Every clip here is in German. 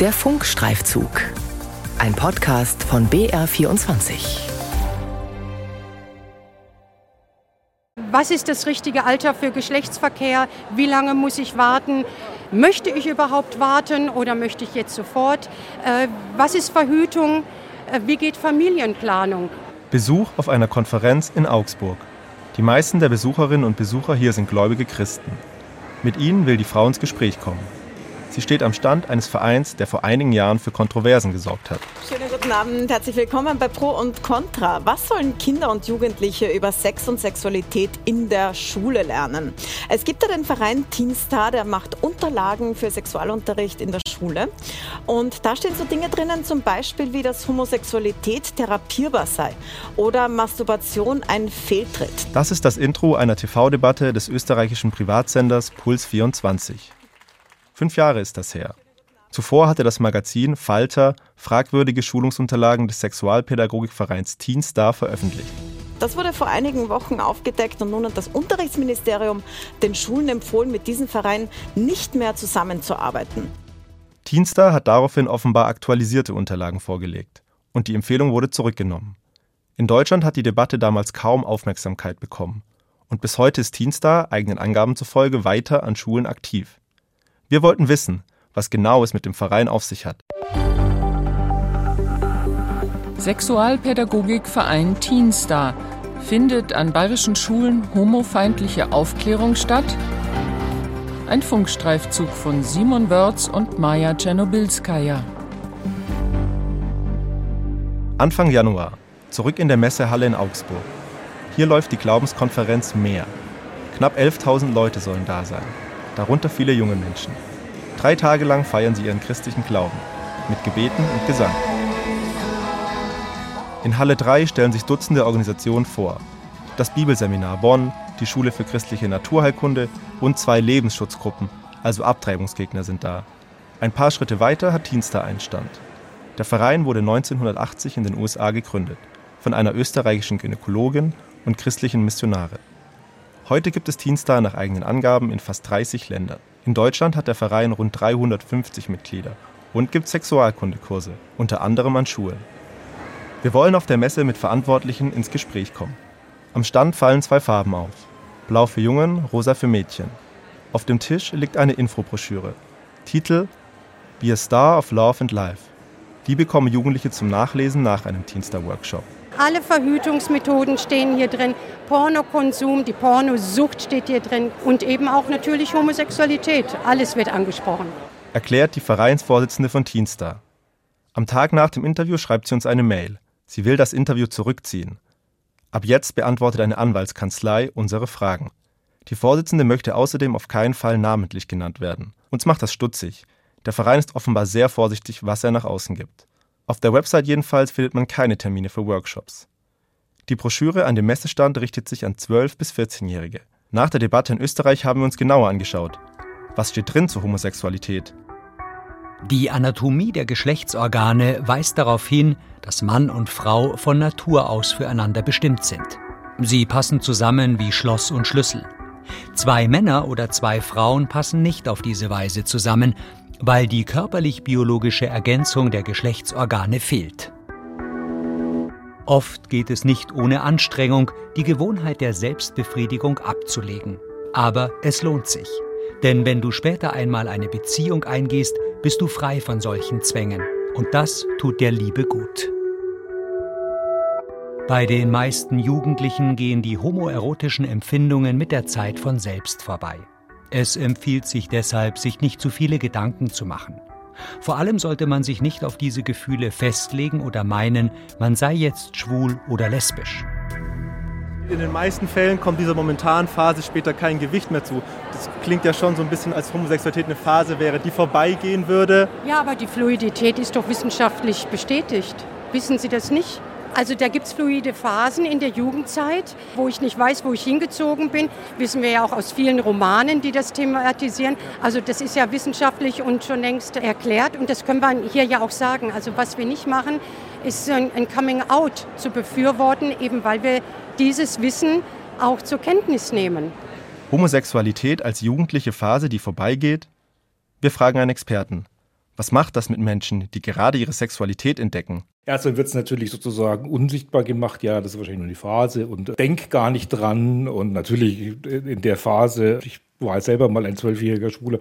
Der Funkstreifzug. Ein Podcast von BR24. Was ist das richtige Alter für Geschlechtsverkehr? Wie lange muss ich warten? Möchte ich überhaupt warten oder möchte ich jetzt sofort? Äh, was ist Verhütung? Äh, wie geht Familienplanung? Besuch auf einer Konferenz in Augsburg. Die meisten der Besucherinnen und Besucher hier sind gläubige Christen. Mit ihnen will die Frau ins Gespräch kommen. Sie steht am Stand eines Vereins, der vor einigen Jahren für Kontroversen gesorgt hat. Schönen guten Abend, herzlich willkommen bei Pro und Contra. Was sollen Kinder und Jugendliche über Sex und Sexualität in der Schule lernen? Es gibt ja den Verein Teenstar, der macht Unterlagen für Sexualunterricht in der Schule. Und da stehen so Dinge drinnen, zum Beispiel wie, dass Homosexualität therapierbar sei oder Masturbation ein Fehltritt. Das ist das Intro einer TV-Debatte des österreichischen Privatsenders Puls 24. Fünf Jahre ist das her. Zuvor hatte das Magazin Falter fragwürdige Schulungsunterlagen des Sexualpädagogikvereins Teenstar veröffentlicht. Das wurde vor einigen Wochen aufgedeckt und nun hat das Unterrichtsministerium den Schulen empfohlen, mit diesem Verein nicht mehr zusammenzuarbeiten. Teenstar hat daraufhin offenbar aktualisierte Unterlagen vorgelegt und die Empfehlung wurde zurückgenommen. In Deutschland hat die Debatte damals kaum Aufmerksamkeit bekommen und bis heute ist Teenstar eigenen Angaben zufolge weiter an Schulen aktiv. Wir wollten wissen, was genau es mit dem Verein auf sich hat. Sexualpädagogikverein Teenstar. Findet an bayerischen Schulen homofeindliche Aufklärung statt? Ein Funkstreifzug von Simon Wörz und Maja Czernobilskaya. Anfang Januar, zurück in der Messehalle in Augsburg. Hier läuft die Glaubenskonferenz Mehr. Knapp 11.000 Leute sollen da sein darunter viele junge Menschen. Drei Tage lang feiern sie ihren christlichen Glauben, mit Gebeten und Gesang. In Halle 3 stellen sich Dutzende Organisationen vor. Das Bibelseminar Bonn, die Schule für christliche Naturheilkunde und zwei Lebensschutzgruppen, also Abtreibungsgegner sind da. Ein paar Schritte weiter hat Teenstar einen Stand. Der Verein wurde 1980 in den USA gegründet, von einer österreichischen Gynäkologin und christlichen Missionare. Heute gibt es Teenstar nach eigenen Angaben in fast 30 Ländern. In Deutschland hat der Verein rund 350 Mitglieder und gibt Sexualkundekurse, unter anderem an Schulen. Wir wollen auf der Messe mit Verantwortlichen ins Gespräch kommen. Am Stand fallen zwei Farben auf. Blau für Jungen, rosa für Mädchen. Auf dem Tisch liegt eine Infobroschüre. Titel Be a Star of Love and Life. Die bekommen Jugendliche zum Nachlesen nach einem Teenstar-Workshop. Alle Verhütungsmethoden stehen hier drin. Pornokonsum, die Pornosucht steht hier drin und eben auch natürlich Homosexualität. Alles wird angesprochen. Erklärt die Vereinsvorsitzende von Teenstar. Am Tag nach dem Interview schreibt sie uns eine Mail. Sie will das Interview zurückziehen. Ab jetzt beantwortet eine Anwaltskanzlei unsere Fragen. Die Vorsitzende möchte außerdem auf keinen Fall namentlich genannt werden. Uns macht das stutzig. Der Verein ist offenbar sehr vorsichtig, was er nach außen gibt. Auf der Website jedenfalls findet man keine Termine für Workshops. Die Broschüre an dem Messestand richtet sich an 12- bis 14-Jährige. Nach der Debatte in Österreich haben wir uns genauer angeschaut. Was steht drin zur Homosexualität? Die Anatomie der Geschlechtsorgane weist darauf hin, dass Mann und Frau von Natur aus füreinander bestimmt sind. Sie passen zusammen wie Schloss und Schlüssel. Zwei Männer oder zwei Frauen passen nicht auf diese Weise zusammen, weil die körperlich-biologische Ergänzung der Geschlechtsorgane fehlt. Oft geht es nicht ohne Anstrengung, die Gewohnheit der Selbstbefriedigung abzulegen. Aber es lohnt sich. Denn wenn du später einmal eine Beziehung eingehst, bist du frei von solchen Zwängen. Und das tut der Liebe gut. Bei den meisten Jugendlichen gehen die homoerotischen Empfindungen mit der Zeit von selbst vorbei. Es empfiehlt sich deshalb, sich nicht zu viele Gedanken zu machen. Vor allem sollte man sich nicht auf diese Gefühle festlegen oder meinen, man sei jetzt schwul oder lesbisch. In den meisten Fällen kommt dieser momentanen Phase später kein Gewicht mehr zu. Das klingt ja schon so ein bisschen, als Homosexualität eine Phase wäre, die vorbeigehen würde. Ja, aber die Fluidität ist doch wissenschaftlich bestätigt. Wissen Sie das nicht? Also da gibt es fluide Phasen in der Jugendzeit, wo ich nicht weiß, wo ich hingezogen bin. Wissen wir ja auch aus vielen Romanen, die das thematisieren. Also das ist ja wissenschaftlich und schon längst erklärt und das können wir hier ja auch sagen. Also was wir nicht machen, ist ein Coming Out zu befürworten, eben weil wir dieses Wissen auch zur Kenntnis nehmen. Homosexualität als jugendliche Phase, die vorbeigeht? Wir fragen einen Experten. Was macht das mit Menschen, die gerade ihre Sexualität entdecken? Erst dann wird es natürlich sozusagen unsichtbar gemacht, ja, das ist wahrscheinlich nur die Phase und denk gar nicht dran. Und natürlich in der Phase, ich war selber mal ein zwölfjähriger Schwuler,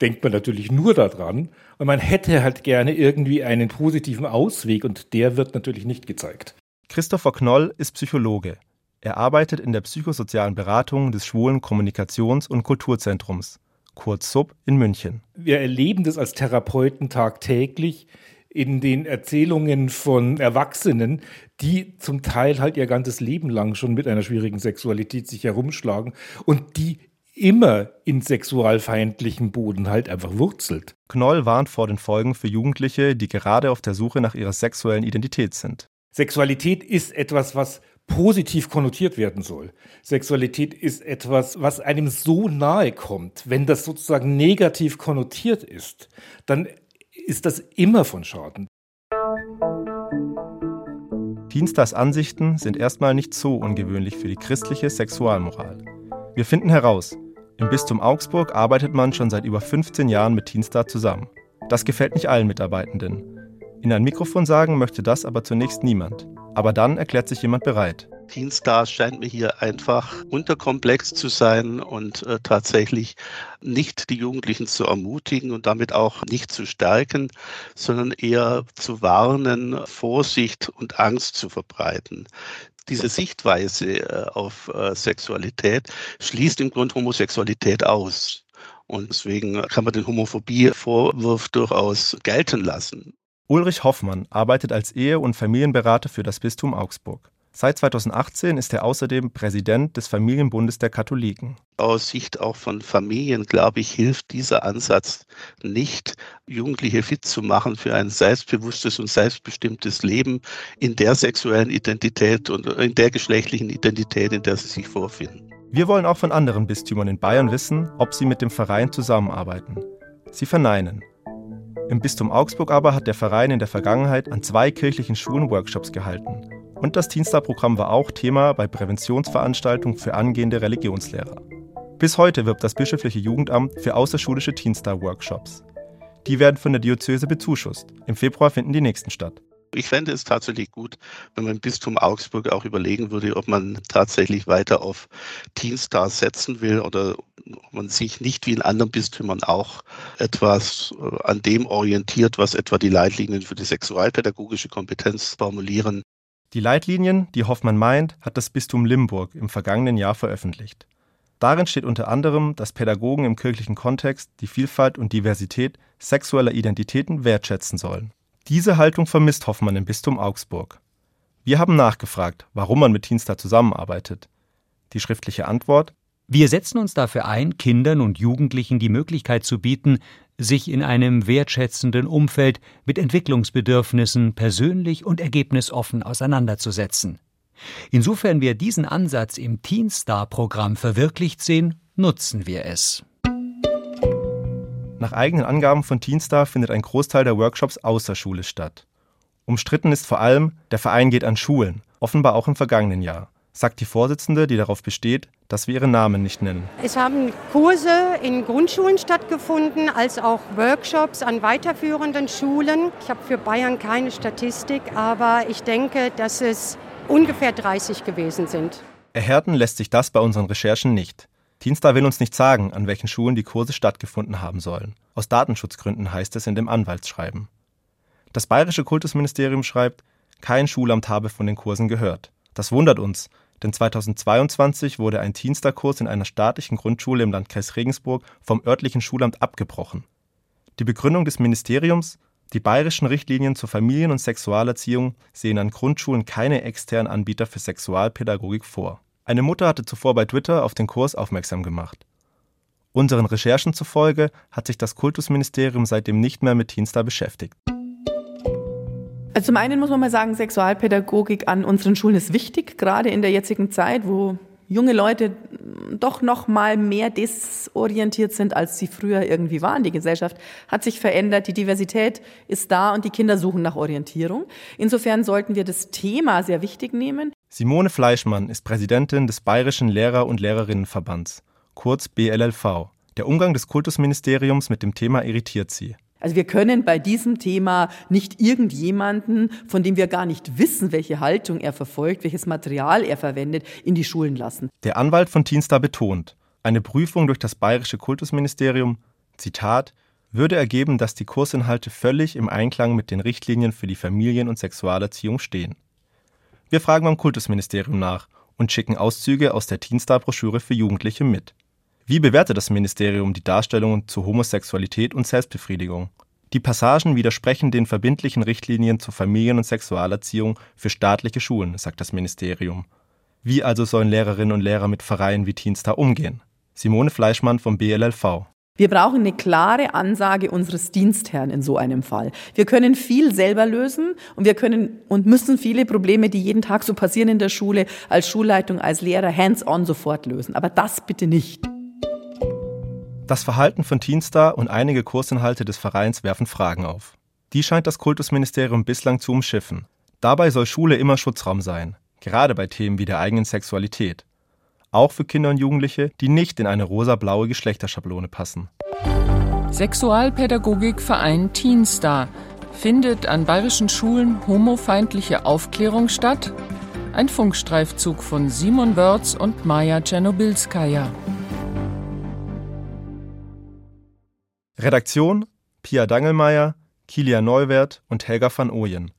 denkt man natürlich nur daran. Und man hätte halt gerne irgendwie einen positiven Ausweg und der wird natürlich nicht gezeigt. Christopher Knoll ist Psychologe. Er arbeitet in der psychosozialen Beratung des Schwulen Kommunikations- und Kulturzentrums kurz SUB, in München. Wir erleben das als Therapeuten tagtäglich in den Erzählungen von Erwachsenen, die zum Teil halt ihr ganzes Leben lang schon mit einer schwierigen Sexualität sich herumschlagen und die immer in sexualfeindlichen Boden halt einfach wurzelt. Knoll warnt vor den Folgen für Jugendliche, die gerade auf der Suche nach ihrer sexuellen Identität sind. Sexualität ist etwas, was positiv konnotiert werden soll. Sexualität ist etwas, was einem so nahe kommt. Wenn das sozusagen negativ konnotiert ist, dann ist das immer von Schaden. Diensters Ansichten sind erstmal nicht so ungewöhnlich für die christliche Sexualmoral. Wir finden heraus, im Bistum Augsburg arbeitet man schon seit über 15 Jahren mit Teenstar zusammen. Das gefällt nicht allen Mitarbeitenden. In ein Mikrofon sagen möchte das aber zunächst niemand. Aber dann erklärt sich jemand bereit. Teamstars scheint mir hier einfach unterkomplex zu sein und äh, tatsächlich nicht die Jugendlichen zu ermutigen und damit auch nicht zu stärken, sondern eher zu warnen, Vorsicht und Angst zu verbreiten diese Sichtweise äh, auf äh, Sexualität schließt im Grunde Homosexualität aus. Und deswegen kann man den Homophobie-Vorwurf durchaus gelten lassen. Ulrich Hoffmann arbeitet als Ehe- und Familienberater für das Bistum Augsburg. Seit 2018 ist er außerdem Präsident des Familienbundes der Katholiken. Aus Sicht auch von Familien, glaube ich, hilft dieser Ansatz nicht, Jugendliche fit zu machen für ein selbstbewusstes und selbstbestimmtes Leben in der sexuellen Identität und in der geschlechtlichen Identität, in der sie sich vorfinden. Wir wollen auch von anderen Bistümern in Bayern wissen, ob sie mit dem Verein zusammenarbeiten. Sie verneinen. Im Bistum Augsburg aber hat der Verein in der Vergangenheit an zwei kirchlichen Schulen Workshops gehalten. Und das Teenstar-Programm war auch Thema bei Präventionsveranstaltungen für angehende Religionslehrer. Bis heute wirbt das bischöfliche Jugendamt für außerschulische Teenstar-Workshops. Die werden von der Diözese bezuschusst. Im Februar finden die nächsten statt. Ich fände es tatsächlich gut, wenn man im Bistum Augsburg auch überlegen würde, ob man tatsächlich weiter auf Teenstars setzen will oder ob man sich nicht wie in anderen Bistümern auch etwas äh, an dem orientiert, was etwa die Leitlinien für die sexualpädagogische Kompetenz formulieren. Die Leitlinien, die Hoffmann meint, hat das Bistum Limburg im vergangenen Jahr veröffentlicht. Darin steht unter anderem, dass Pädagogen im kirchlichen Kontext die Vielfalt und Diversität sexueller Identitäten wertschätzen sollen. Diese Haltung vermisst Hoffmann im Bistum Augsburg. Wir haben nachgefragt, warum man mit Teenstar zusammenarbeitet. Die schriftliche Antwort Wir setzen uns dafür ein, Kindern und Jugendlichen die Möglichkeit zu bieten, sich in einem wertschätzenden Umfeld mit Entwicklungsbedürfnissen persönlich und ergebnisoffen auseinanderzusetzen. Insofern wir diesen Ansatz im Teenstar-Programm verwirklicht sehen, nutzen wir es. Nach eigenen Angaben von Teenstar findet ein Großteil der Workshops außerschulisch statt. Umstritten ist vor allem, der Verein geht an Schulen, offenbar auch im vergangenen Jahr, sagt die Vorsitzende, die darauf besteht, dass wir ihren Namen nicht nennen. Es haben Kurse in Grundschulen stattgefunden, als auch Workshops an weiterführenden Schulen. Ich habe für Bayern keine Statistik, aber ich denke, dass es ungefähr 30 gewesen sind. Erhärten lässt sich das bei unseren Recherchen nicht. Teenstar will uns nicht sagen, an welchen Schulen die Kurse stattgefunden haben sollen. Aus Datenschutzgründen heißt es in dem Anwaltsschreiben. Das bayerische Kultusministerium schreibt, kein Schulamt habe von den Kursen gehört. Das wundert uns, denn 2022 wurde ein Teenstar-Kurs in einer staatlichen Grundschule im Landkreis Regensburg vom örtlichen Schulamt abgebrochen. Die Begründung des Ministeriums, die bayerischen Richtlinien zur Familien- und Sexualerziehung sehen an Grundschulen keine externen Anbieter für Sexualpädagogik vor. Eine Mutter hatte zuvor bei Twitter auf den Kurs aufmerksam gemacht. Unseren Recherchen zufolge hat sich das Kultusministerium seitdem nicht mehr mit Teenstar beschäftigt. Also zum einen muss man mal sagen, Sexualpädagogik an unseren Schulen ist wichtig, gerade in der jetzigen Zeit, wo junge Leute doch noch mal mehr desorientiert sind, als sie früher irgendwie waren. Die Gesellschaft hat sich verändert, die Diversität ist da und die Kinder suchen nach Orientierung. Insofern sollten wir das Thema sehr wichtig nehmen. Simone Fleischmann ist Präsidentin des Bayerischen Lehrer- und Lehrerinnenverbands, kurz BLLV. Der Umgang des Kultusministeriums mit dem Thema irritiert sie. Also wir können bei diesem Thema nicht irgendjemanden, von dem wir gar nicht wissen, welche Haltung er verfolgt, welches Material er verwendet, in die Schulen lassen. Der Anwalt von Teenstar betont, eine Prüfung durch das bayerische Kultusministerium, Zitat, würde ergeben, dass die Kursinhalte völlig im Einklang mit den Richtlinien für die Familien- und Sexualerziehung stehen. Wir fragen beim Kultusministerium nach und schicken Auszüge aus der Teenstar-Broschüre für Jugendliche mit. Wie bewertet das Ministerium die Darstellungen zu Homosexualität und Selbstbefriedigung? Die Passagen widersprechen den verbindlichen Richtlinien zur Familien- und Sexualerziehung für staatliche Schulen, sagt das Ministerium. Wie also sollen Lehrerinnen und Lehrer mit Vereinen wie Teenstar umgehen? Simone Fleischmann vom BLLV. Wir brauchen eine klare Ansage unseres Dienstherrn in so einem Fall. Wir können viel selber lösen und wir können und müssen viele Probleme, die jeden Tag so passieren in der Schule, als Schulleitung, als Lehrer hands-on sofort lösen. Aber das bitte nicht. Das Verhalten von Teenstar und einige Kursinhalte des Vereins werfen Fragen auf. Die scheint das Kultusministerium bislang zu umschiffen. Dabei soll Schule immer Schutzraum sein, gerade bei Themen wie der eigenen Sexualität. Auch für Kinder und Jugendliche, die nicht in eine rosa-blaue Geschlechterschablone passen. Sexualpädagogikverein Teenstar findet an bayerischen Schulen homofeindliche Aufklärung statt? Ein Funkstreifzug von Simon Wörz und Maja Czernobilskaja. Redaktion Pia Dangelmeier, Kilian Neuwert und Helga van Ooyen.